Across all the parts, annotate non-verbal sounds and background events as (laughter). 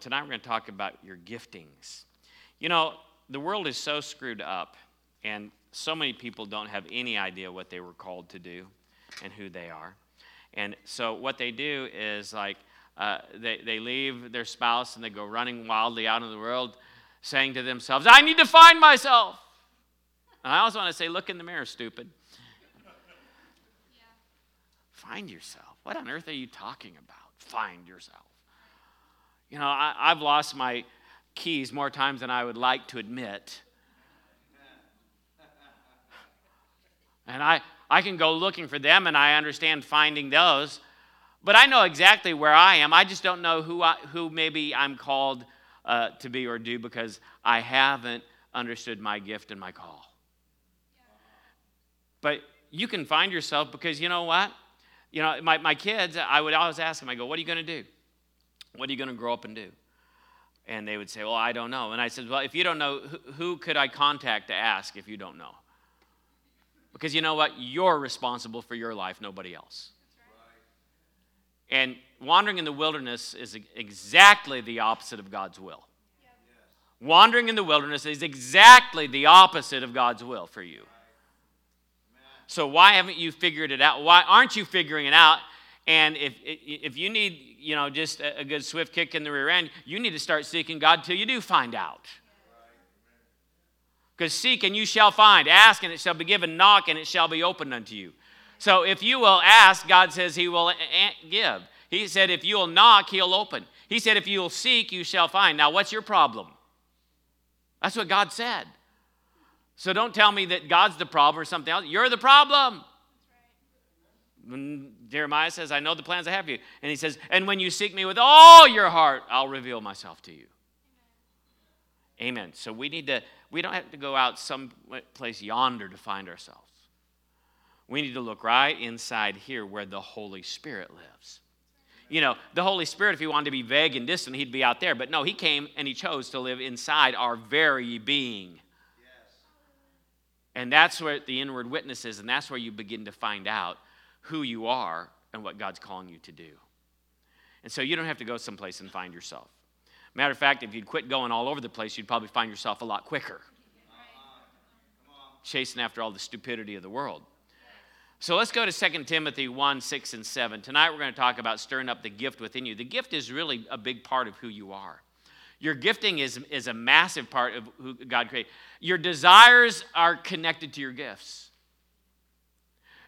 Tonight we're going to talk about your giftings. You know, the world is so screwed up, and so many people don't have any idea what they were called to do and who they are. And so what they do is like uh, they, they leave their spouse and they go running wildly out in the world saying to themselves, I need to find myself. And I also want to say, look in the mirror, stupid. Yeah. Find yourself. What on earth are you talking about? Find yourself. You know, I, I've lost my keys more times than I would like to admit. And I, I can go looking for them and I understand finding those. But I know exactly where I am. I just don't know who, I, who maybe I'm called uh, to be or do because I haven't understood my gift and my call. But you can find yourself because you know what? You know, my, my kids, I would always ask them, I go, what are you going to do? What are you going to grow up and do? And they would say, well, I don't know. And I said, well, if you don't know, who, who could I contact to ask if you don't know? Because you know what? You're responsible for your life, nobody else. And wandering in the wilderness is exactly the opposite of God's will. Wandering in the wilderness is exactly the opposite of God's will for you. So why haven't you figured it out? Why aren't you figuring it out? And if, if you need, you know, just a good swift kick in the rear end, you need to start seeking God till you do find out. Because seek and you shall find, ask and it shall be given, knock and it shall be opened unto you. So if you will ask, God says He will eh, eh, give. He said, if you will knock, He'll open. He said, if you will seek, you shall find. Now, what's your problem? That's what God said. So don't tell me that God's the problem or something else. You're the problem. When Jeremiah says, I know the plans I have for you. And he says, And when you seek me with all your heart, I'll reveal myself to you. Amen. So we need to, we don't have to go out some place yonder to find ourselves. We need to look right inside here where the Holy Spirit lives. You know, the Holy Spirit, if he wanted to be vague and distant, he'd be out there. But no, he came and he chose to live inside our very being. And that's where the inward witness is, and that's where you begin to find out who you are and what God's calling you to do. And so you don't have to go someplace and find yourself. Matter of fact, if you'd quit going all over the place, you'd probably find yourself a lot quicker, chasing after all the stupidity of the world. So let's go to 2 Timothy 1 6 and 7. Tonight we're going to talk about stirring up the gift within you. The gift is really a big part of who you are. Your gifting is, is a massive part of who God created. Your desires are connected to your gifts.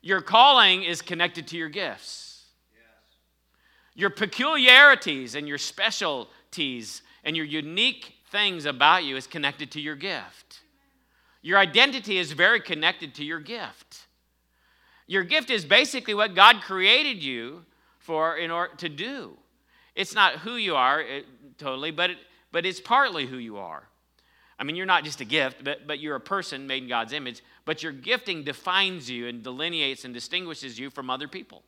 Your calling is connected to your gifts. Your peculiarities and your specialties and your unique things about you is connected to your gift. Your identity is very connected to your gift. Your gift is basically what God created you for in order to do. It's not who you are it, totally, but it, but it's partly who you are. I mean, you're not just a gift, but, but you're a person made in God's image. But your gifting defines you and delineates and distinguishes you from other people.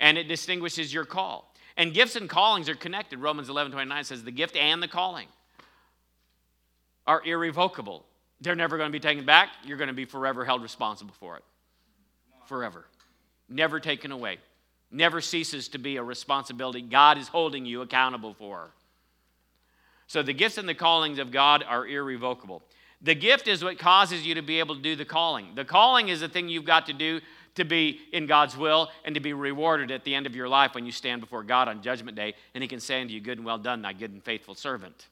And it distinguishes your call. And gifts and callings are connected. Romans 11 29 says the gift and the calling are irrevocable. They're never going to be taken back. You're going to be forever held responsible for it. Forever. Never taken away. Never ceases to be a responsibility God is holding you accountable for. So the gifts and the callings of God are irrevocable. The gift is what causes you to be able to do the calling. The calling is the thing you've got to do to be in God's will and to be rewarded at the end of your life when you stand before God on Judgment Day and He can say unto you, Good and well done, thy good and faithful servant.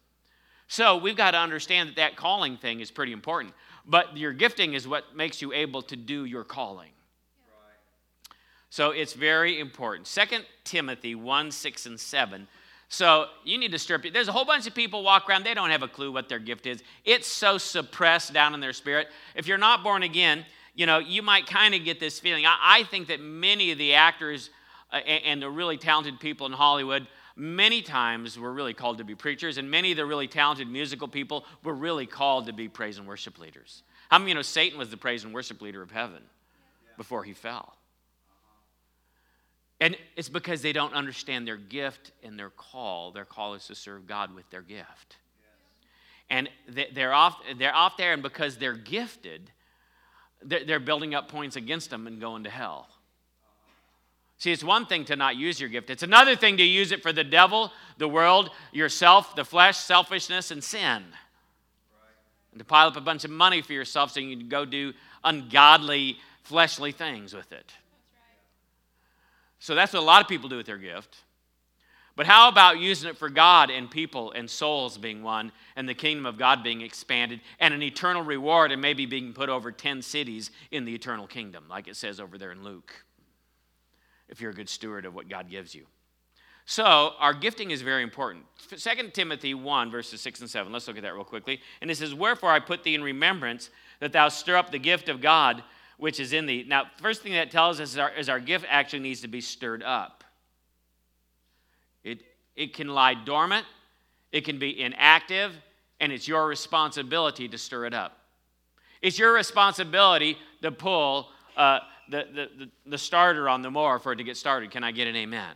So we've got to understand that that calling thing is pretty important. But your gifting is what makes you able to do your calling. So it's very important. 2 Timothy 1 6 and 7 so you need to strip it. There's a whole bunch of people walk around, they don't have a clue what their gift is. It's so suppressed down in their spirit. If you're not born again, you know, you might kind of get this feeling. I, I, think that many of the actors uh, and, the really talented people in Hollywood, many times were really called to be preachers, and many of the really talented musical people were really called to be praise and worship leaders. How many you know Satan was the praise and worship leader of heaven before he fell? And it's because they don't understand their gift and their call. Their call is to serve God with their gift. And they're off, they're off there, and because they're gifted, they're building up points against them and going to hell. See, it's one thing to not use your gift, it's another thing to use it for the devil, the world, yourself, the flesh, selfishness, and sin. And to pile up a bunch of money for yourself so you can go do ungodly, fleshly things with it. So that's what a lot of people do with their gift. But how about using it for God and people and souls being won and the kingdom of God being expanded and an eternal reward and maybe being put over 10 cities in the eternal kingdom, like it says over there in Luke, if you're a good steward of what God gives you. So, our gifting is very important. 2 Timothy 1, verses 6 and 7. Let's look at that real quickly. And it says, Wherefore I put thee in remembrance that thou stir up the gift of God which is in thee. Now, first thing that tells us is our, is our gift actually needs to be stirred up. It, it can lie dormant, it can be inactive, and it's your responsibility to stir it up. It's your responsibility to pull uh, the, the, the, starter on the mower for it to get started. Can I get an amen?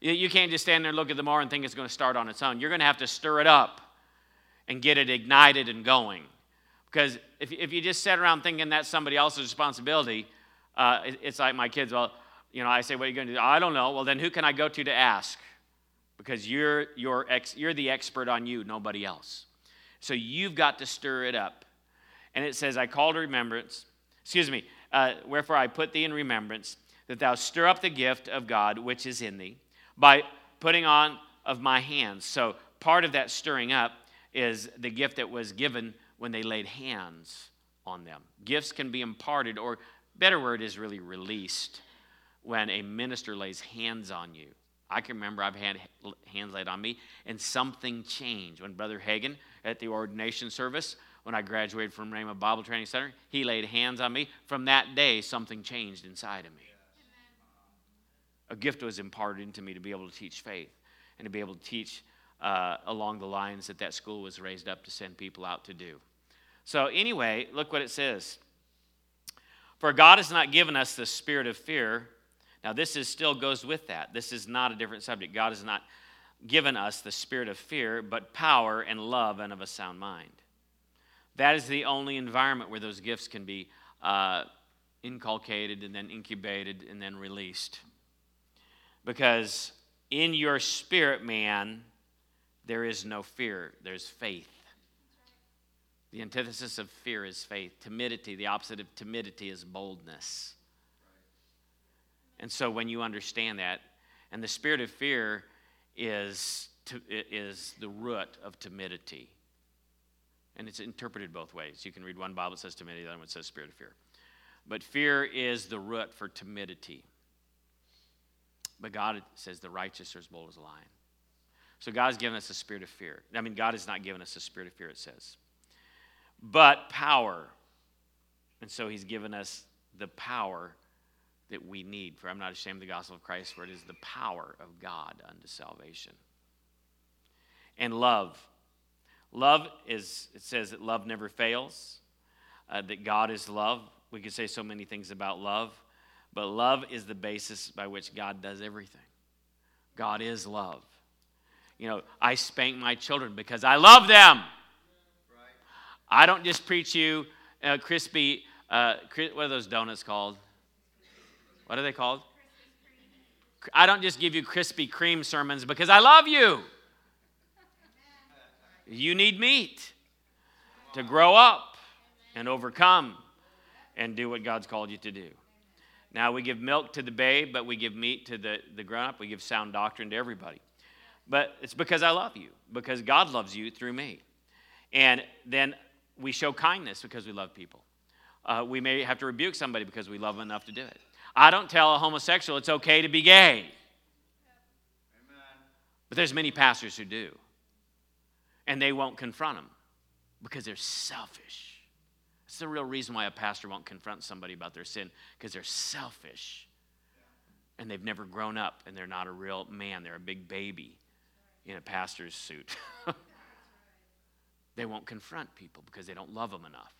You, you can't just stand there and look at the mower and think it's going to start on its own. You're going to have to stir it up and get it ignited and going. Because if, if you just sit around thinking that's somebody else's responsibility, uh, it, it's like my kids, well, you know, I say, what are you going to do? I don't know. Well, then who can I go to to ask? Because you're, you're, ex, you're the expert on you, nobody else. So you've got to stir it up. And it says, I call to remembrance, excuse me, uh, wherefore I put thee in remembrance, that thou stir up the gift of God which is in thee by putting on of my hands. So part of that stirring up is the gift that was given when they laid hands on them. Gifts can be imparted, or better word is really released when a minister lays hands on you. I can remember I've had hands laid on me, and something changed. When Brother Hagin at the ordination service, when I graduated from Rhema Bible Training Center, he laid hands on me. From that day, something changed inside of me. A gift was imparted into me to be able to teach faith and to be able to teach uh, along the lines that that school was raised up to send people out to do. So, anyway, look what it says. For God has not given us the spirit of fear. Now, this is still goes with that. This is not a different subject. God has not given us the spirit of fear, but power and love and of a sound mind. That is the only environment where those gifts can be uh, inculcated and then incubated and then released. Because in your spirit, man, there is no fear, there's faith. The antithesis of fear is faith. Timidity, the opposite of timidity is boldness. And so when you understand that, and the spirit of fear is, is the root of timidity. And it's interpreted both ways. You can read one Bible that says timidity, the other one says spirit of fear. But fear is the root for timidity. But God says the righteous are as bold as a lion. So God has given us a spirit of fear. I mean, God has not given us a spirit of fear, it says, but power. And so He's given us the power that we need. For I'm not ashamed of the gospel of Christ, for it is the power of God unto salvation. And love. Love is, it says that love never fails, uh, that God is love. We could say so many things about love, but love is the basis by which God does everything. God is love. You know, I spank my children because I love them. I don't just preach you uh, crispy, uh, what are those donuts called? What are they called? I don't just give you Krispy Kreme sermons because I love you. You need meat to grow up and overcome and do what God's called you to do. Now, we give milk to the babe, but we give meat to the, the grown up. We give sound doctrine to everybody. But it's because I love you, because God loves you through me. And then we show kindness because we love people. Uh, we may have to rebuke somebody because we love them enough to do it. I don't tell a homosexual it's okay to be gay. Amen. But there's many pastors who do. And they won't confront them because they're selfish. That's the real reason why a pastor won't confront somebody about their sin because they're selfish. And they've never grown up and they're not a real man, they're a big baby in a pastor's suit. (laughs) they won't confront people because they don't love them enough.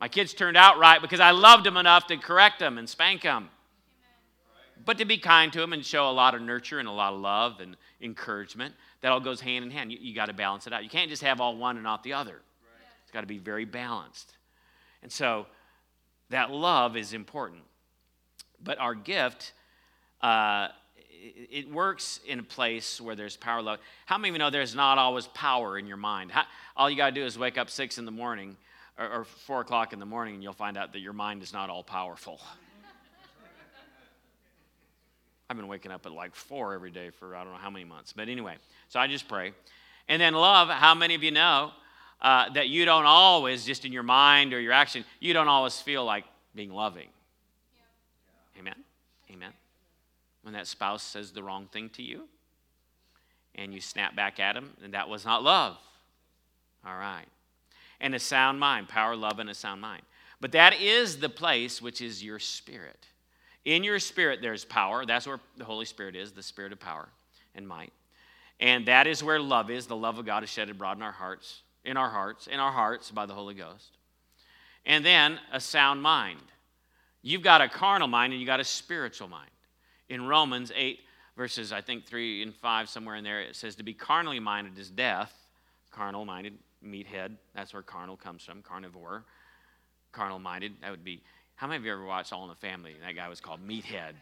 My kids turned out right because I loved them enough to correct them and spank them. But to be kind to them and show a lot of nurture and a lot of love and encouragement, that all goes hand in hand. You, you got to balance it out. You can't just have all one and not the other. It's got to be very balanced. And so that love is important. But our gift, uh, it, works in a place where there's power. Love. How many of you know there's not always power in your mind? How, all you got to do is wake up six in the morning or, or four o'clock in the morning, and you'll find out that your mind is not all powerful. (laughs) I've been waking up at like four every day for I don't know how many months. But anyway, so I just pray. And then love, how many of you know uh, that you don't always, just in your mind or your action, you don't always feel like being loving? Yeah. Amen. Amen. When that spouse says the wrong thing to you and you snap back at him, and that was not love. All right. And a sound mind, power, love, and a sound mind. But that is the place which is your spirit. In your spirit, there's power. That's where the Holy Spirit is, the spirit of power and might. And that is where love is. The love of God is shed abroad in our hearts, in our hearts, in our hearts by the Holy Ghost. And then a sound mind. You've got a carnal mind and you've got a spiritual mind. In Romans 8, verses I think 3 and 5, somewhere in there, it says to be carnally minded is death. Carnal minded, meathead. That's where carnal comes from, carnivore. Carnal minded, that would be. How many of you ever watched All in the Family? That guy was called Meathead.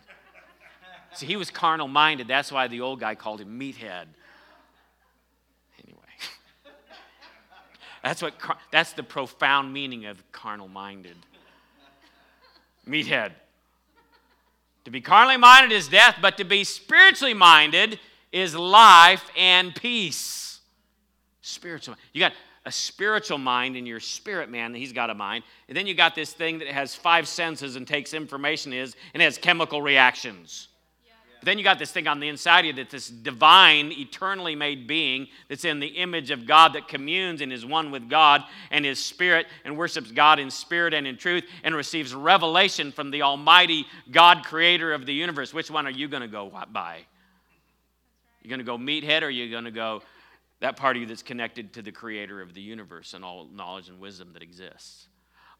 (laughs) See, he was carnal minded. That's why the old guy called him Meathead. Anyway, (laughs) that's, what, that's the profound meaning of carnal minded. Meathead. To be carnally minded is death, but to be spiritually minded is life and peace. Spiritual. You got a spiritual mind in your spirit man, he's got a mind. And then you got this thing that has five senses and takes information is and has chemical reactions. But then you got this thing on the inside of you that this divine, eternally made being that's in the image of God that communes and is one with God and his spirit and worships God in spirit and in truth and receives revelation from the Almighty God, creator of the universe. Which one are you going to go by? You're going to go meathead or are you going to go that part of you that's connected to the creator of the universe and all knowledge and wisdom that exists?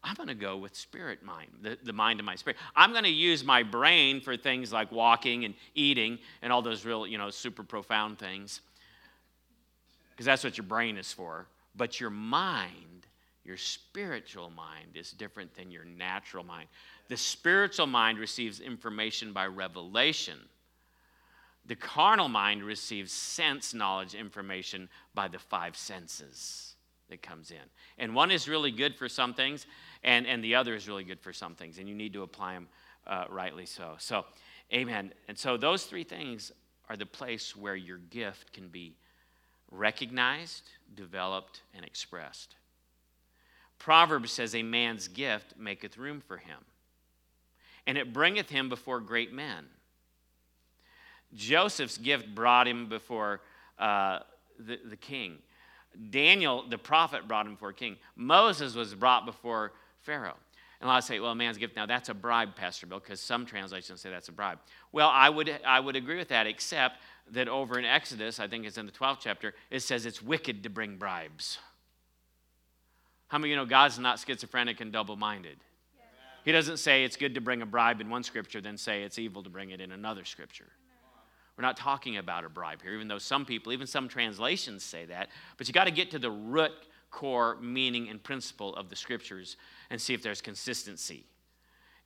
I'm going to go with spirit mind, the, the mind of my spirit. I'm going to use my brain for things like walking and eating and all those real, you know, super profound things. Because that's what your brain is for. But your mind, your spiritual mind, is different than your natural mind. The spiritual mind receives information by revelation. The carnal mind receives sense knowledge information by the five senses that comes in. And one is really good for some things, and, and the other is really good for some things, and you need to apply them uh, rightly so. So, amen. And so, those three things are the place where your gift can be recognized, developed, and expressed. Proverbs says, A man's gift maketh room for him, and it bringeth him before great men. Joseph's gift brought him before uh, the, the king. Daniel, the prophet, brought him before king. Moses was brought before Pharaoh. And a lot of say, well, a man's gift. Now, that's a bribe, Pastor Bill, because some translations say that's a bribe. Well, I would, I would agree with that, except that over in Exodus, I think it's in the 12th chapter, it says it's wicked to bring bribes. How many of you know God's not schizophrenic and double minded? He doesn't say it's good to bring a bribe in one scripture, then say it's evil to bring it in another scripture. We're not talking about a bribe here, even though some people, even some translations say that. But you got to get to the root core meaning and principle of the scriptures and see if there's consistency.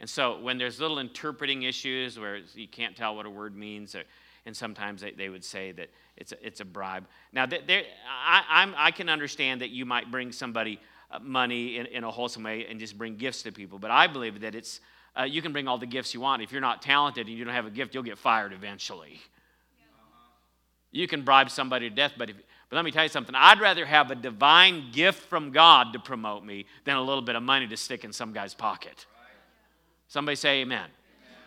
And so when there's little interpreting issues where you can't tell what a word means, or, and sometimes they, they, would say that it's a, it's a bribe. Now, there, I, i can understand that you might bring somebody uh, money in, in, a wholesome way and just bring gifts to people, but I believe that it's, uh, you can bring all the gifts you want. If you're not talented and you don't have a gift, you'll get fired eventually. You can bribe somebody to death, but, if, but let me tell you something. I'd rather have a divine gift from God to promote me than a little bit of money to stick in some guy's pocket. Somebody say amen.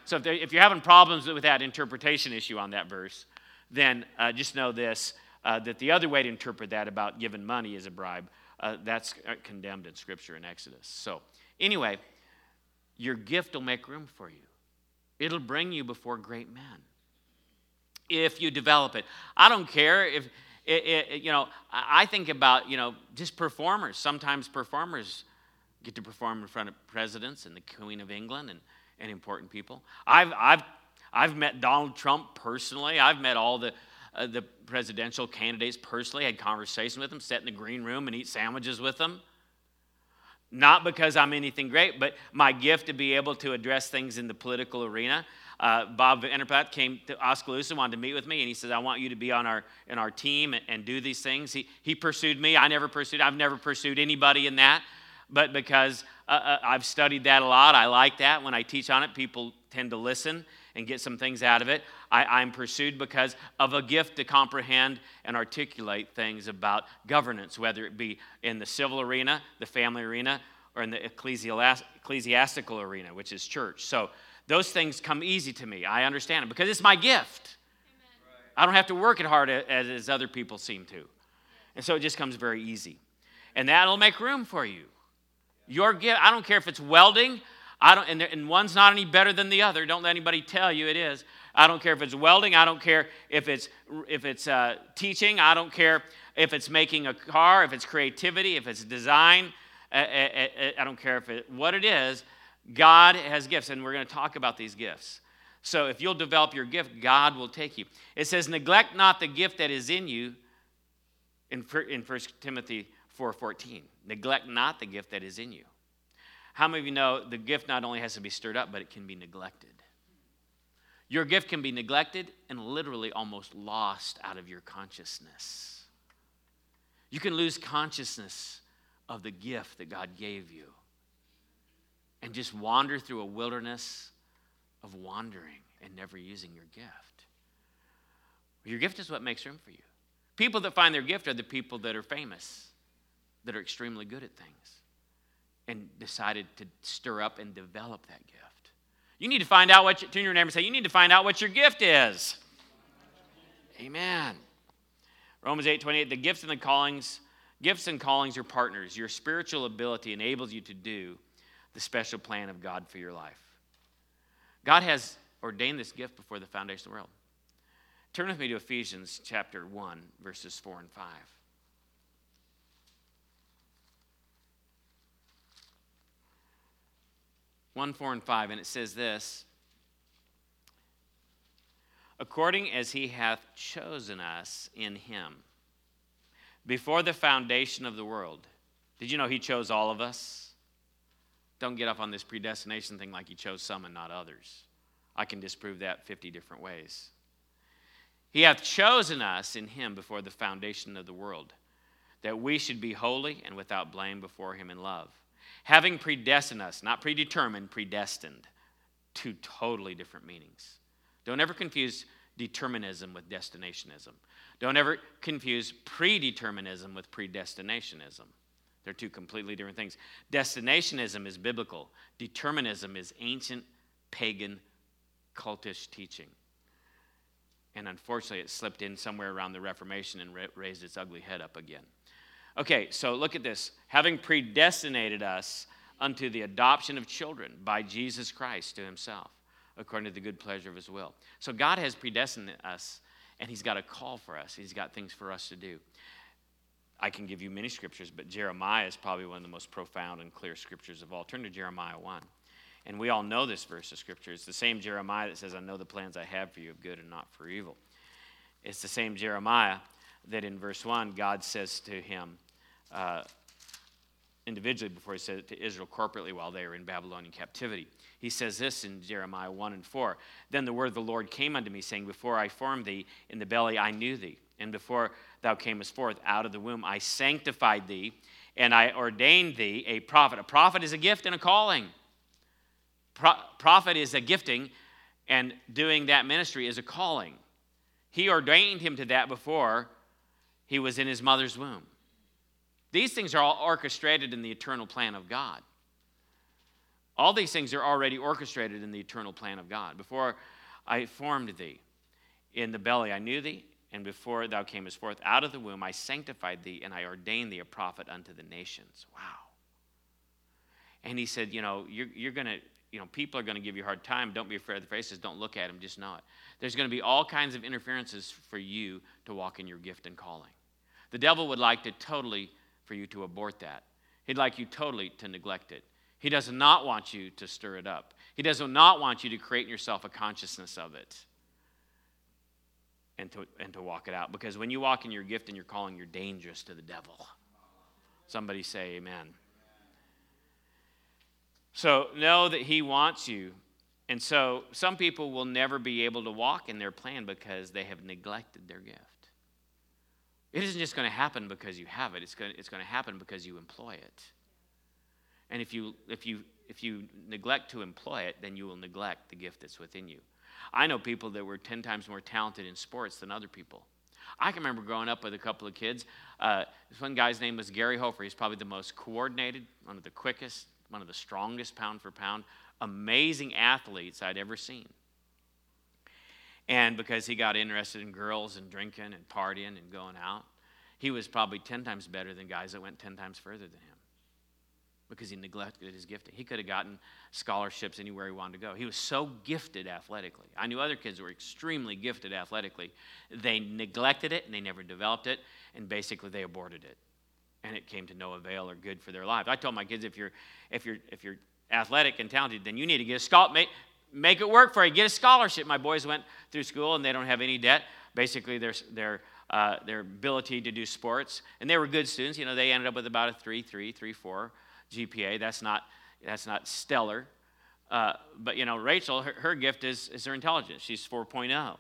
So if, if, you're having problems with that interpretation issue on that verse, then uh, just know this uh, that the other way to interpret that about giving money as a bribe, uh, that's condemned in Scripture in Exodus. So, anyway, your gift will make room for you, it'll bring you before great men if you develop it. I don't care if, it, it, you know, I think about, you know, just performers. Sometimes performers get to perform in front of presidents and the Queen of England and, and important people. I've, I've, I've met Donald Trump personally. I've met all the, uh, the presidential candidates personally, had conversations with them, sat in the green room and eat sandwiches with them. Not because I'm anything great, but my gift to be able to address things in the political arena. Uh, Bob Vander Plaats came to Oskaloosa, wanted to meet with me, and he says, I want you to be on our, in our team and, and do these things. He, he pursued me. I never pursued, I've never pursued anybody in that, but because uh, uh, I've studied that a lot, I like that. When I teach on it, people tend to listen and get some things out of it. I, am pursued because of a gift to comprehend and articulate things about governance, whether it be in the civil arena, the family arena, or in the ecclesiastical arena, which is church. So those things come easy to me. I understand it because it's my gift. I don't have to work it hard as, as other people seem to. And so it just comes very easy. And that'll make room for you. Your gift, I don't care if it's welding, I don't, and, and one's not any better than the other. Don't let anybody tell you it is. I don't care if it's welding. I don't care if it's, if it's uh, teaching. I don't care if it's making a car, if it's creativity, if it's design. I, I, I don't care if it, what it is. God has gifts, and we're going to talk about these gifts. So if you'll develop your gift, God will take you. It says, neglect not the gift that is in you in, in 1 Timothy 4.14. Neglect not the gift that is in you. How many of you know the gift not only has to be stirred up, but it can be neglected? Your gift can be neglected and literally almost lost out of your consciousness. You can lose consciousness of the gift that God gave you and just wander through a wilderness of wandering and never using your gift. Your gift is what makes room for you. People that find their gift are the people that are famous, that are extremely good at things and decided to stir up and develop that gift. You need to find out what, you, turn your neighbor and say, you need to find out what your gift is. Amen. Romans 8 28, the gifts and the callings, gifts and callings are partners. Your spiritual ability enables you to do the special plan of God for your life. God has ordained this gift before the foundation of the world. Turn with me to Ephesians chapter 1, verses 4 and 5. 1, 4, and 5, and it says this According as he hath chosen us in him before the foundation of the world. Did you know he chose all of us? Don't get up on this predestination thing like he chose some and not others. I can disprove that 50 different ways. He hath chosen us in him before the foundation of the world, that we should be holy and without blame before him in love having predestined us, not predetermined, predestined, two totally different meanings. Don't ever confuse determinism with destinationism. Don't ever confuse predeterminism with predestinationism. They're two completely different things. Destinationism is biblical, determinism is ancient pagan cultish teaching. And unfortunately, it slipped in somewhere around the Reformation and raised its ugly head up again. Okay, so look at this. Having predestinated us unto the adoption of children by Jesus Christ to himself, according to the good pleasure of his will. So God has predestined us, and he's got a call for us, he's got things for us to do. I can give you many scriptures, but Jeremiah is probably one of the most profound and clear scriptures of all. Turn to Jeremiah 1. And we all know this verse of scripture. It's the same Jeremiah that says, I know the plans I have for you of good and not for evil. It's the same Jeremiah that in verse 1, God says to him, uh, individually before he said it to Israel corporately while they were in Babylonian captivity. He says this in Jeremiah 1 and 4. Then the word of the Lord came unto me, saying, Before I formed thee in the belly, I knew thee. And before thou camest forth out of the womb, I sanctified thee, and I ordained thee a prophet. A prophet is a gift and a calling. Pro- prophet is a gifting, and doing that ministry is a calling. He ordained him to that before he was in his mother's womb. These things are all orchestrated in the eternal plan of God. All these things are already orchestrated in the eternal plan of God. Before I formed thee in the belly, I knew thee, and before thou camest forth out of the womb, I sanctified thee, and I ordained thee a prophet unto the nations. Wow. And he said, You know, you're, you're going to, you know, people are going to give you a hard time. Don't be afraid of the faces. Don't look at them. Just know it. There's going to be all kinds of interferences for you to walk in your gift and calling. The devil would like to totally for you to abort that. He'd like you totally to neglect it. He does not want you to stir it up. He does not want you to create in yourself a consciousness of it and to, and to walk it out. Because when you walk in your gift and your calling, you're dangerous to the devil. Somebody say amen. So know that He wants you. And so some people will never be able to walk in their plan because they have neglected their gift. It isn't just going to happen because you have it, it's going, to, it's going to happen because you employ it. And if you, if, you, if you neglect to employ it, then you will neglect the gift that's within you. I know people that were 10 times more talented in sports than other people. I can remember growing up with a couple of kids. Uh, this one guy's name was Gary Hofer. He's probably the most coordinated, one of the quickest, one of the strongest pound for pound, amazing athletes I'd ever seen. And because he got interested in girls and drinking and partying and going out, he was probably 10 times better than guys that went 10 times further than him because he neglected his gifting. He could have gotten scholarships anywhere he wanted to go. He was so gifted athletically. I knew other kids who were extremely gifted athletically. They neglected it and they never developed it, and basically they aborted it. And it came to no avail or good for their lives. I told my kids if you're if you're if you're athletic and talented, then you need to get a scholarship. Make, make it work for you. Get a scholarship. My boys went through school and they don't have any debt. Basically, their their uh, their ability to do sports, and they were good students. You know, they ended up with about a three, three, three, four GPA. That's not, that's not stellar. Uh, but, you know, Rachel, her, her, gift is, is her intelligence. She's 4.0.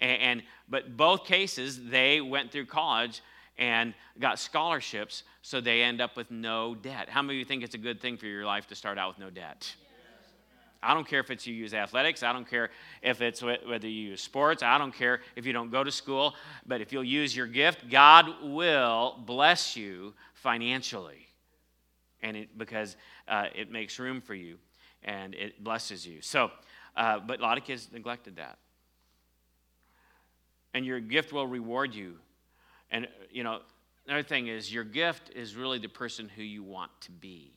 And, and, but both cases, they went through college and got scholarships, so they end up with no debt. How many of you think it's a good thing for your life to start out with no debt? I don't care if it's you use athletics. I don't care if it's whether you use sports. I don't care if you don't go to school. But if you'll use your gift, God will bless you financially and it, because uh, it makes room for you and it blesses you. So, uh, but a lot of kids neglected that. And your gift will reward you. And, you know, another thing is your gift is really the person who you want to be.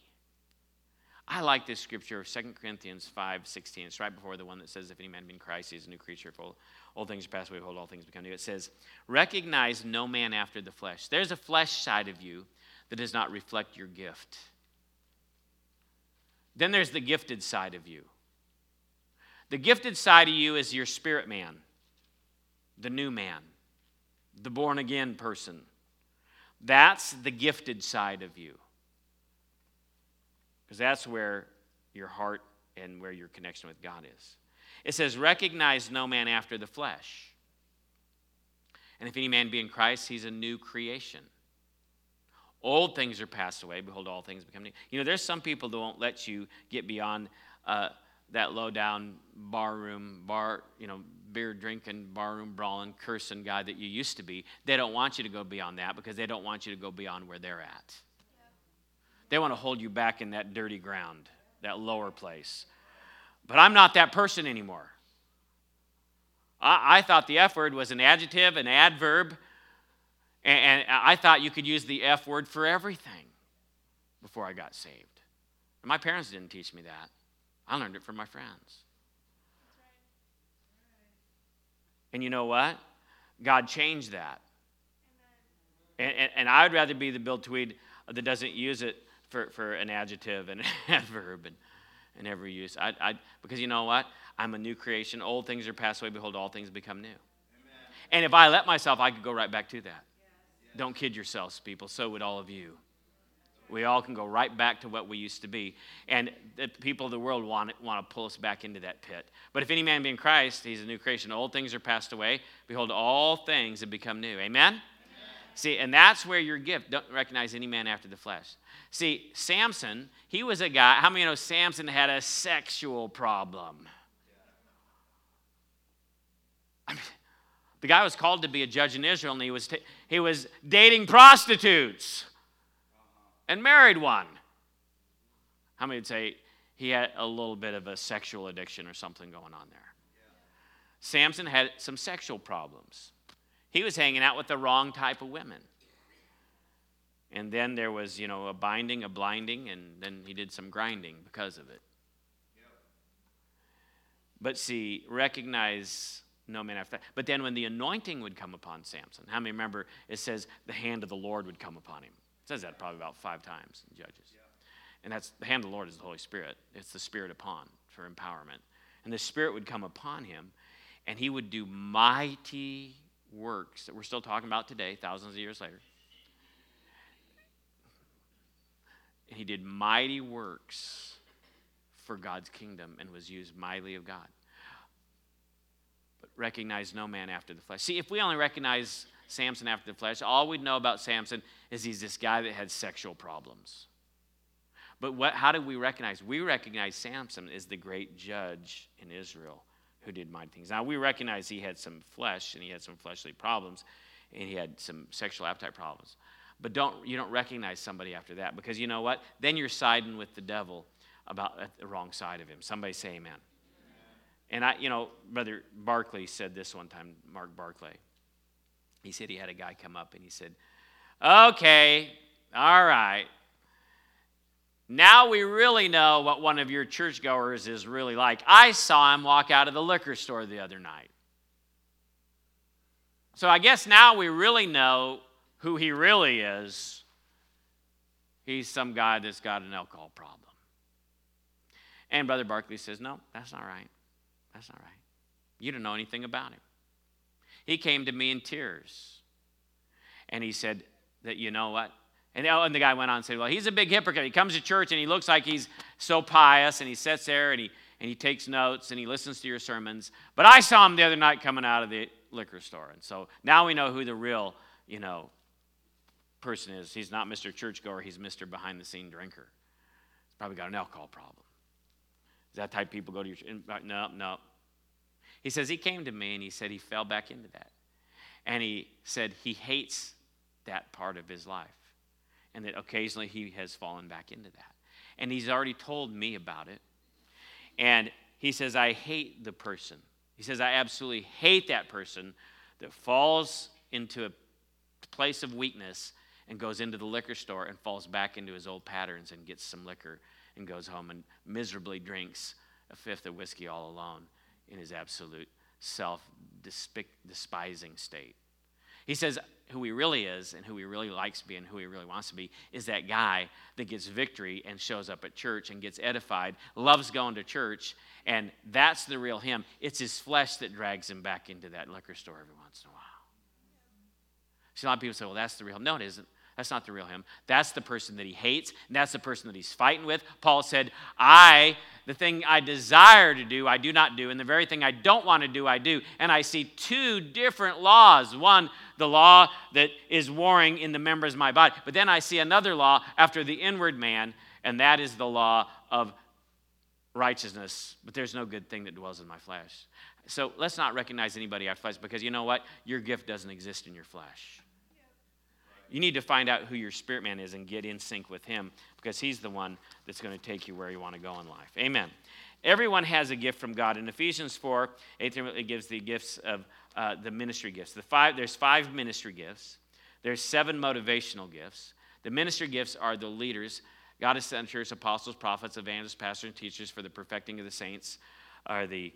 I like this scripture of 2 Corinthians 5 16. It's right before the one that says, If any man be in Christ, he is a new creature. For old things are passed away, behold, all things become new. It says, Recognize no man after the flesh. There's a flesh side of you that does not reflect your gift. Then there's the gifted side of you. The gifted side of you is your spirit man, the new man, the born again person. That's the gifted side of you. Because that's where your heart and where your connection with God is. It says, Recognize no man after the flesh. And if any man be in Christ, he's a new creation. Old things are passed away. Behold, all things become new. You know, there's some people that won't let you get beyond uh, that low down barroom, bar, you know, beer drinking, barroom brawling, cursing guy that you used to be. They don't want you to go beyond that because they don't want you to go beyond where they're at. They want to hold you back in that dirty ground, that lower place. But I'm not that person anymore. I, I thought the F word was an adjective, an adverb, and, and I thought you could use the F word for everything before I got saved. And my parents didn't teach me that. I learned it from my friends. And you know what? God changed that. And, and, and, I would rather be the Bill Tweed that doesn't use it for, for an adjective and (laughs) an adverb and, and every use. I, I, because you know what? I'm a new creation. Old things are passed away. Behold, all things become new. Amen. And if I let myself, I could go right back to that. Don't kid yourselves, people. So would all of you. We all can go right back to what we used to be. And the people of the world want, want to pull us back into that pit. But if any man be in Christ, he's a new creation. Old things are passed away. Behold, all things have become new. Amen? Amen? See, and that's where your gift. Don't recognize any man after the flesh. See, Samson, he was a guy. How many know Samson had a sexual problem? I mean, the guy was called to be a judge in Israel, and he was, t- he was dating prostitutes and married one. How many would say he had a little bit of a sexual addiction or something going on there? Samson had some sexual problems. He was hanging out with the wrong type of women. And then there was, you know, a binding, a blinding, and then he did some grinding because of it. But see, recognize no man after that. But then when the anointing would come upon Samson, how many remember it says the hand of the Lord would come upon him? It says that probably about five times in Judges. Yeah. And that's the hand of the Lord is the Holy Spirit. It's the Spirit upon for empowerment. And the Spirit would come upon him, and he would do mighty works that we're still talking about today, thousands of years later. And he did mighty works for God's kingdom and was used mightily of God. But recognize no man after the flesh. See, if we only recognize Samson after the flesh, all we'd know about Samson is he's this guy that had sexual problems. But what, how do we recognize? We recognize Samson as the great judge in Israel who did mighty things. Now, we recognize he had some flesh and he had some fleshly problems and he had some sexual appetite problems. But don't, you don't recognize somebody after that because you know what? Then you're siding with the devil about the wrong side of him. Somebody say amen. And I, you know, Brother Barclay said this one time, Mark Barclay. He said he had a guy come up and he said, Okay, all right. Now we really know what one of your churchgoers is really like. I saw him walk out of the liquor store the other night. So I guess now we really know who he really is. He's some guy that's got an alcohol problem. And Brother Barclay says, No, that's not right. That's not right. You don't know anything about him. He came to me in tears. And he said that, you know what? And, oh, and the guy went on and said, Well, he's a big hypocrite. He comes to church and he looks like he's so pious and he sits there and he, and he takes notes and he listens to your sermons. But I saw him the other night coming out of the liquor store. And so now we know who the real, you know, person is. He's not Mr. Churchgoer, he's Mr. Behind the Scene Drinker. He's probably got an alcohol problem. Is that type people go to your uh, No, no. He says he came to me and he said he fell back into that. And he said he hates that part of his life and that occasionally he has fallen back into that. And he's already told me about it. And he says, I hate the person. He says, I absolutely hate that person that falls into a place of weakness and goes into the liquor store and falls back into his old patterns and gets some liquor and goes home and miserably drinks a fifth of whiskey all alone in his absolute self despising state. He says, who he really is and who he really likes being, who he really wants to be, is that guy that gets victory and shows up at church and gets edified, loves going to church, and that's the real him. It's his flesh that drags him back into that liquor store every once in a while. See, a lot of people say, well, that's the real. him. No, it isn't. That's not the real him. That's the person that he hates, and that's the person that he's fighting with. Paul said, I, the thing I desire to do, I do not do, and the very thing I don't want to do, I do. And I see two different laws. One, the law that is warring in the members of my body. But then I see another law after the inward man, and that is the law of righteousness. But there's no good thing that dwells in my flesh. So let's not recognize anybody after flesh because you know what? Your gift doesn't exist in your flesh. You need to find out who your spirit man is and get in sync with him because he's the one that's going to take you where you want to go in life. Amen. Everyone has a gift from God. In Ephesians 4, it gives the gifts of uh, the ministry gifts. The five, there's five ministry gifts, there's seven motivational gifts. The ministry gifts are the leaders. God has sent church apostles, prophets, evangelists, pastors, and teachers for the perfecting of the saints, are the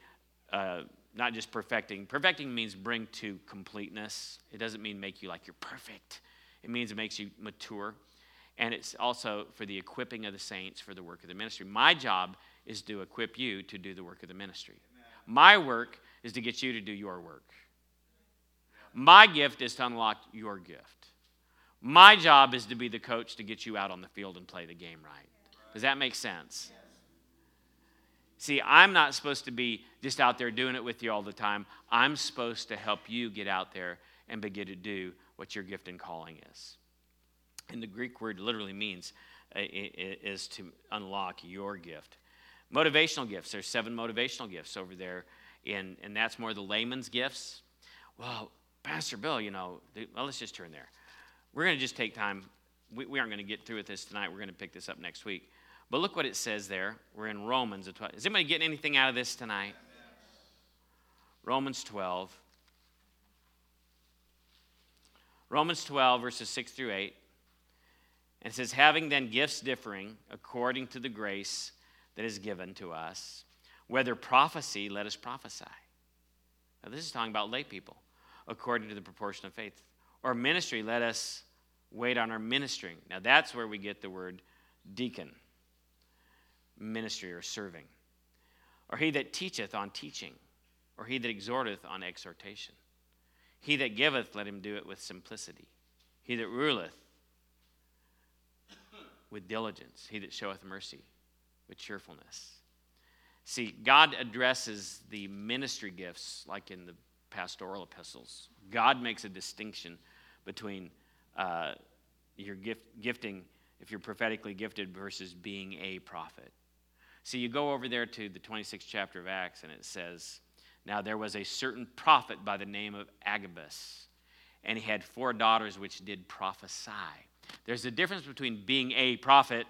uh, not just perfecting. Perfecting means bring to completeness. It doesn't mean make you like you're perfect. It means it makes you mature. And it's also for the equipping of the saints for the work of the ministry. My job is to equip you to do the work of the ministry. My work is to get you to do your work. My gift is to unlock your gift. My job is to be the coach to get you out on the field and play the game right. Does that make sense? See, I'm not supposed to be just out there doing it with you all the time. I'm supposed to help you get out there and begin to do what your gift and calling is. And the Greek word literally means uh, is to unlock your gift. Motivational gifts. There's seven motivational gifts over there, in, and that's more the layman's gifts. Well, Pastor Bill, you know, well, let's just turn there. We're going to just take time. We, we aren't going to get through with this tonight. We're going to pick this up next week. But look what it says there. We're in Romans. 12. Is anybody getting anything out of this tonight? Romans 12. Romans 12, verses 6 through 8. And it says, Having then gifts differing according to the grace that is given to us, whether prophecy, let us prophesy. Now, this is talking about lay people, according to the proportion of faith. Or ministry, let us wait on our ministering. Now, that's where we get the word deacon, ministry or serving. Or he that teacheth on teaching, or he that exhorteth on exhortation. He that giveth, let him do it with simplicity. He that ruleth, with diligence. He that showeth mercy, with cheerfulness. See, God addresses the ministry gifts like in the pastoral epistles. God makes a distinction between uh, your gift, gifting, if you're prophetically gifted, versus being a prophet. See, you go over there to the 26th chapter of Acts, and it says, Now there was a certain prophet by the name of Agabus, and he had four daughters which did prophesy. There's a difference between being a prophet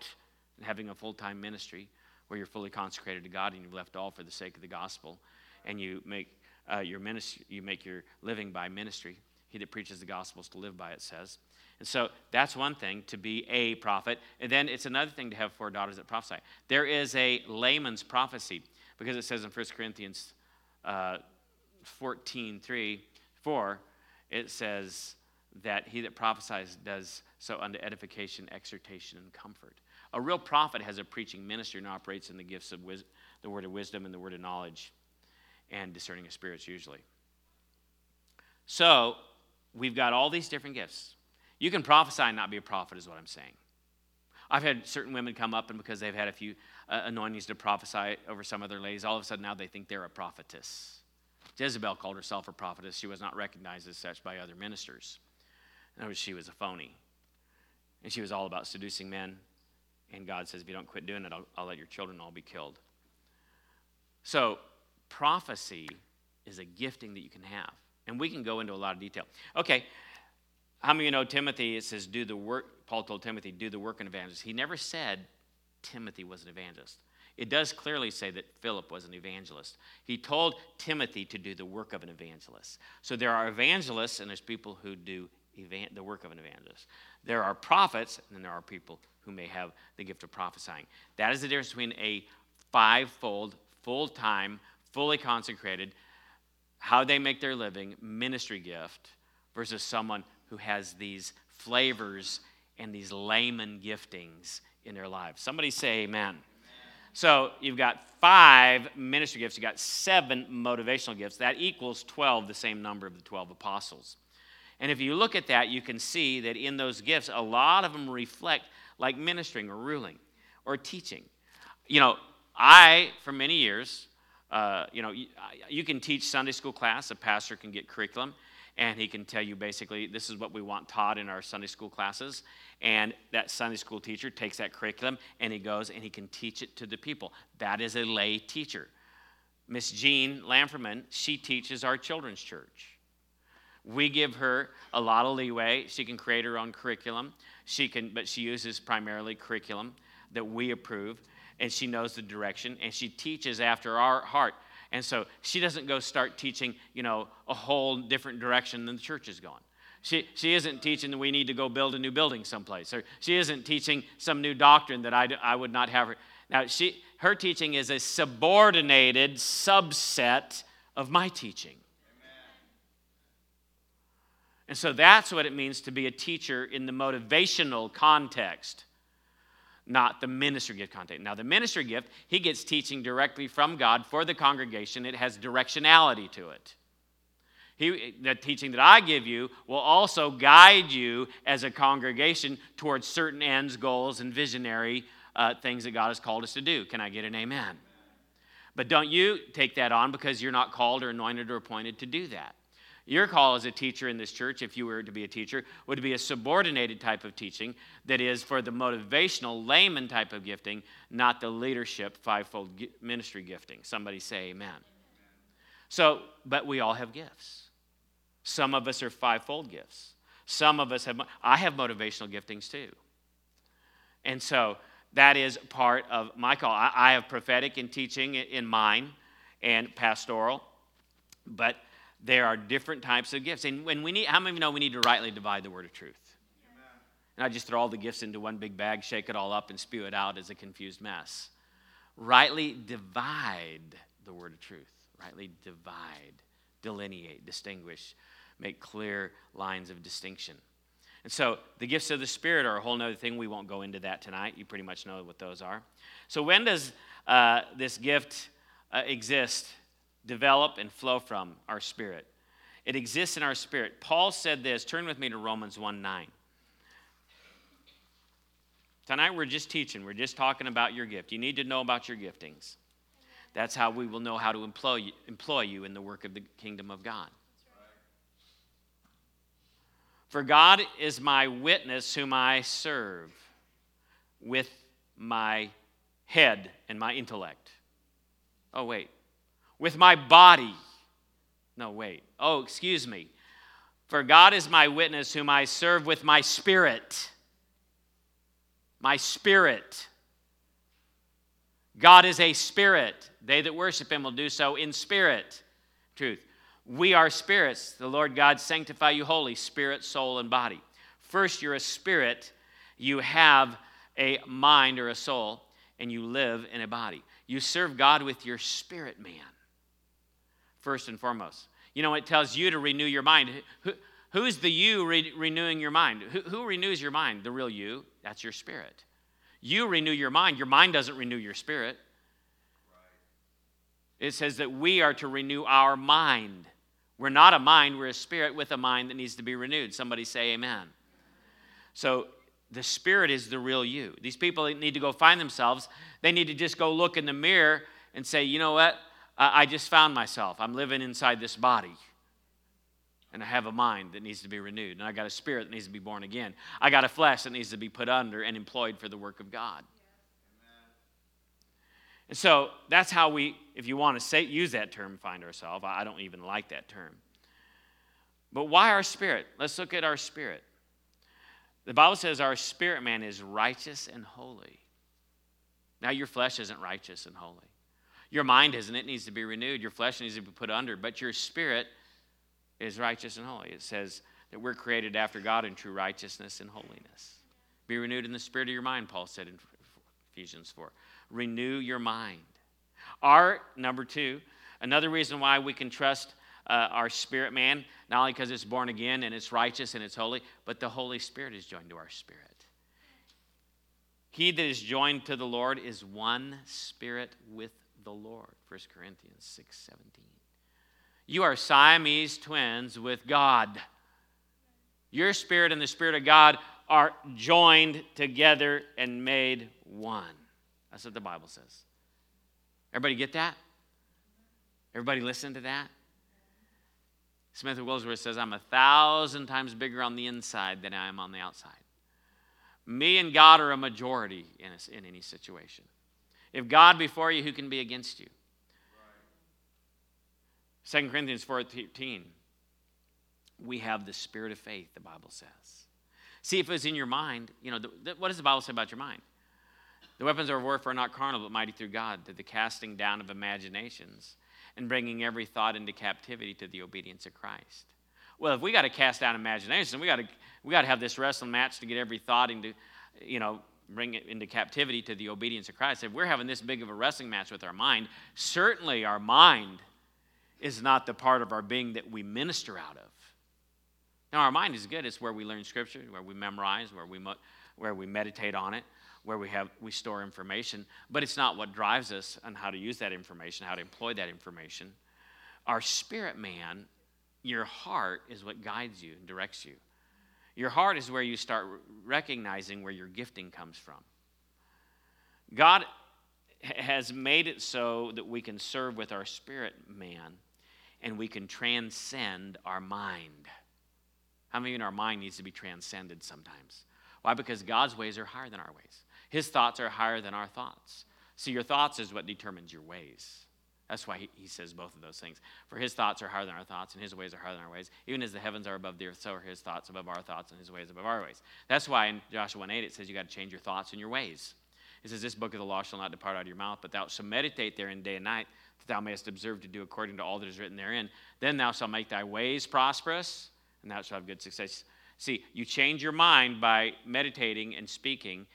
and having a full time ministry where you're fully consecrated to God and you've left all for the sake of the gospel, and you make uh, your ministry, you make your living by ministry. He that preaches the gospel is to live by, it says. And so that's one thing to be a prophet. And then it's another thing to have four daughters that prophesy. There is a layman's prophecy because it says in 1 Corinthians uh, 14 3, 4, it says that he that prophesies does so unto edification, exhortation, and comfort. A real prophet has a preaching ministry and operates in the gifts of wis- the word of wisdom and the word of knowledge and discerning of spirits, usually. So, we've got all these different gifts. You can prophesy and not be a prophet, is what I'm saying. I've had certain women come up, and because they've had a few uh, anointings to prophesy over some of their ladies, all of a sudden now they think they're a prophetess. Jezebel called herself a prophetess. She was not recognized as such by other ministers. In other words, she was a phony. And she was all about seducing men. And God says, if you don't quit doing it, I'll, I'll let your children all be killed. So, prophecy is a gifting that you can have. And we can go into a lot of detail. Okay, how many of you know Timothy? It says, do the work. Paul told Timothy, do the work of an evangelist. He never said Timothy was an evangelist. It does clearly say that Philip was an evangelist. He told Timothy to do the work of an evangelist. So there are evangelists and there's people who do evan- the work of an evangelist. There are prophets and there are people who may have the gift of prophesying. That is the difference between a fivefold, full time, fully consecrated, how they make their living ministry gift versus someone who has these flavors and these layman giftings in their lives. Somebody say amen. So you've got five ministry gifts, you've got seven motivational gifts. That equals 12, the same number of the 12 apostles. And if you look at that, you can see that in those gifts, a lot of them reflect like ministering or ruling or teaching. You know, I, for many years, uh, you know, you, you can teach Sunday school class, a pastor can get curriculum, and he can tell you basically this is what we want taught in our Sunday school classes. And that Sunday school teacher takes that curriculum and he goes and he can teach it to the people. That is a lay teacher. Miss Jean Lamferman, she teaches our children's church. We give her a lot of leeway. She can create her own curriculum. She can, but she uses primarily curriculum that we approve, and she knows the direction, and she teaches after our heart. And so she doesn't go start teaching, you know, a whole different direction than the church is going. She, she isn't teaching that we need to go build a new building someplace. Or she isn't teaching some new doctrine that I, I would not have her. Now, she, her teaching is a subordinated subset of my teaching. And so that's what it means to be a teacher in the motivational context, not the ministry gift content. Now, the ministry gift, he gets teaching directly from God for the congregation, it has directionality to it. He, the teaching that I give you will also guide you as a congregation towards certain ends, goals, and visionary uh, things that God has called us to do. Can I get an amen? But don't you take that on because you're not called or anointed or appointed to do that. Your call as a teacher in this church, if you were to be a teacher, would be a subordinated type of teaching that is for the motivational layman type of gifting, not the leadership fivefold ministry gifting. Somebody say amen. So, but we all have gifts. Some of us are fivefold gifts. Some of us have, I have motivational giftings too. And so that is part of my call. I, have prophetic and teaching in mine and pastoral, but there are different types of gifts. And when we need, how many of you know we need to rightly divide the word of truth? Amen. Not just throw all the gifts into one big bag, shake it all up, and spew it out as a confused mess. Rightly divide the word of truth. Rightly divide, delineate, distinguish, make clear lines of distinction. And so the gifts of the Spirit are a whole other thing. We won't go into that tonight. You pretty much know what those are. So, when does uh, this gift uh, exist? Develop and flow from our spirit. It exists in our spirit. Paul said this. Turn with me to Romans 1 9. Tonight we're just teaching, we're just talking about your gift. You need to know about your giftings. That's how we will know how to employ you, employ you in the work of the kingdom of God. For God is my witness whom I serve with my head and my intellect. Oh, wait. With my body. No, wait. Oh, excuse me. For God is my witness whom I serve with my spirit. My spirit. God is a spirit. They that worship him will do so in spirit. Truth. We are spirits. The Lord God sanctify you holy, spirit, soul, and body. First, you're a spirit. You have a mind or a soul, and you live in a body. You serve God with your spirit, man. First and foremost. You know, it tells you to renew your mind. Who, who's the you re- renewing your mind? Who, who renews your mind? The real you. That's your spirit. You renew your mind. Your mind doesn't renew your spirit. It says that we are to renew our mind. We're not a mind, we're a spirit with a mind that needs to be renewed. Somebody say amen. So the spirit is the real you. These people need to go find themselves. They need to just go look in the mirror and say, you know what? I just found myself. I'm living inside this body. And I have a mind that needs to be renewed. And I got a spirit that needs to be born again. I got a flesh that needs to be put under and employed for the work of God. And so that's how we, if you want to say, use that term, find ourselves. I don't even like that term. But why our spirit? Let's look at our spirit. The Bible says our spirit man is righteous and holy. Now, your flesh isn't righteous and holy. Your mind isn't. It needs to be renewed. Your flesh needs to be put under. But your spirit is righteous and holy. It says that we're created after God in true righteousness and holiness. Be renewed in the spirit of your mind, Paul said in Ephesians 4 renew your mind. Our, number two, another reason why we can trust uh, our spirit man, not only because it's born again and it's righteous and it's holy, but the Holy Spirit is joined to our spirit. He that is joined to the Lord is one spirit with the Lord. 1 Corinthians 6 17. You are Siamese twins with God. Your spirit and the spirit of God are joined together and made one. That's what the Bible says. Everybody get that? Everybody listen to that? Smith Wigglesworth says, I'm a thousand times bigger on the inside than I am on the outside. Me and God are a majority in, a, in any situation. If God be before you, who can be against you? Right. 2 Corinthians 4.13, we have the spirit of faith, the Bible says. See, if it's in your mind, you know, the, the, what does the Bible say about your mind? The weapons of warfare are not carnal, but mighty through God, to the casting down of imaginations and bringing every thought into captivity to the obedience of Christ. Well, if we got to cast down imaginations, we got to we got to have this wrestling match to get every thought into, you know, bring it into captivity to the obedience of Christ. If we're having this big of a wrestling match with our mind, certainly our mind is not the part of our being that we minister out of. Now, our mind is good. It's where we learn Scripture, where we memorize, where we, where we meditate on it where we have we store information but it's not what drives us on how to use that information how to employ that information our spirit man your heart is what guides you and directs you your heart is where you start recognizing where your gifting comes from. God has made it so that we can serve with our spirit man and we can transcend our mind. How many our mind needs to be transcended sometimes? Why? Because god's ways are higher than our ways. His thoughts are higher than our thoughts. See, your thoughts is what determines your ways. That's why he, says both of those things. For his thoughts are higher than our thoughts, and his ways are higher than our ways. Even as the heavens are above the earth, so are his thoughts above our thoughts, and his ways above our ways. That's why in Joshua 1 8 it says you got to change your thoughts and your ways. It says, This book of the law shall not depart out of your mouth, but thou shalt meditate therein day and night, that thou mayest observe to do according to all that is written therein. Then thou shalt make thy ways prosperous, and thou shalt have good success. See, you change your mind by meditating and speaking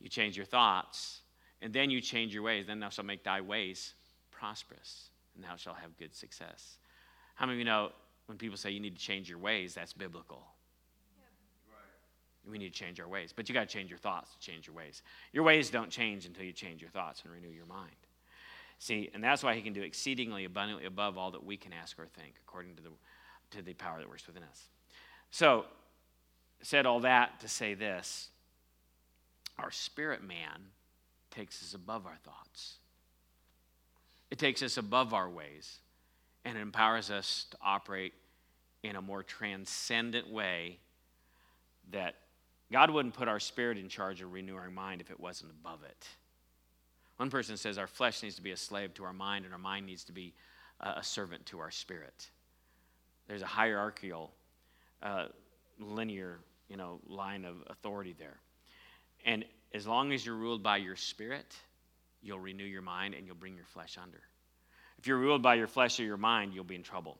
you change your thoughts, and then you change your ways. Then thou shalt make thy ways prosperous, and thou shalt have good success. How many of you know when people say you need to change your ways, that's biblical? We need to change our ways. But you got to change your thoughts to change your ways. Your ways don't change until you change your thoughts and renew your mind. See, and that's why he can do exceedingly abundantly above all that we can ask or think, according to the, to the power that works within us. So, said all that to say this our spirit man takes us above our thoughts. It takes us above our ways and it empowers us to operate in a more transcendent way that God wouldn't put our spirit in charge of renewing our mind if it wasn't above it. One person says our flesh needs to be a slave to our mind, and our mind needs to be a servant to our spirit. There's a hierarchical, uh, linear, you know, line of authority there. And as long as you're ruled by your spirit, you'll renew your mind and you'll bring your flesh under. If you're ruled by your flesh or your mind, you'll be in trouble.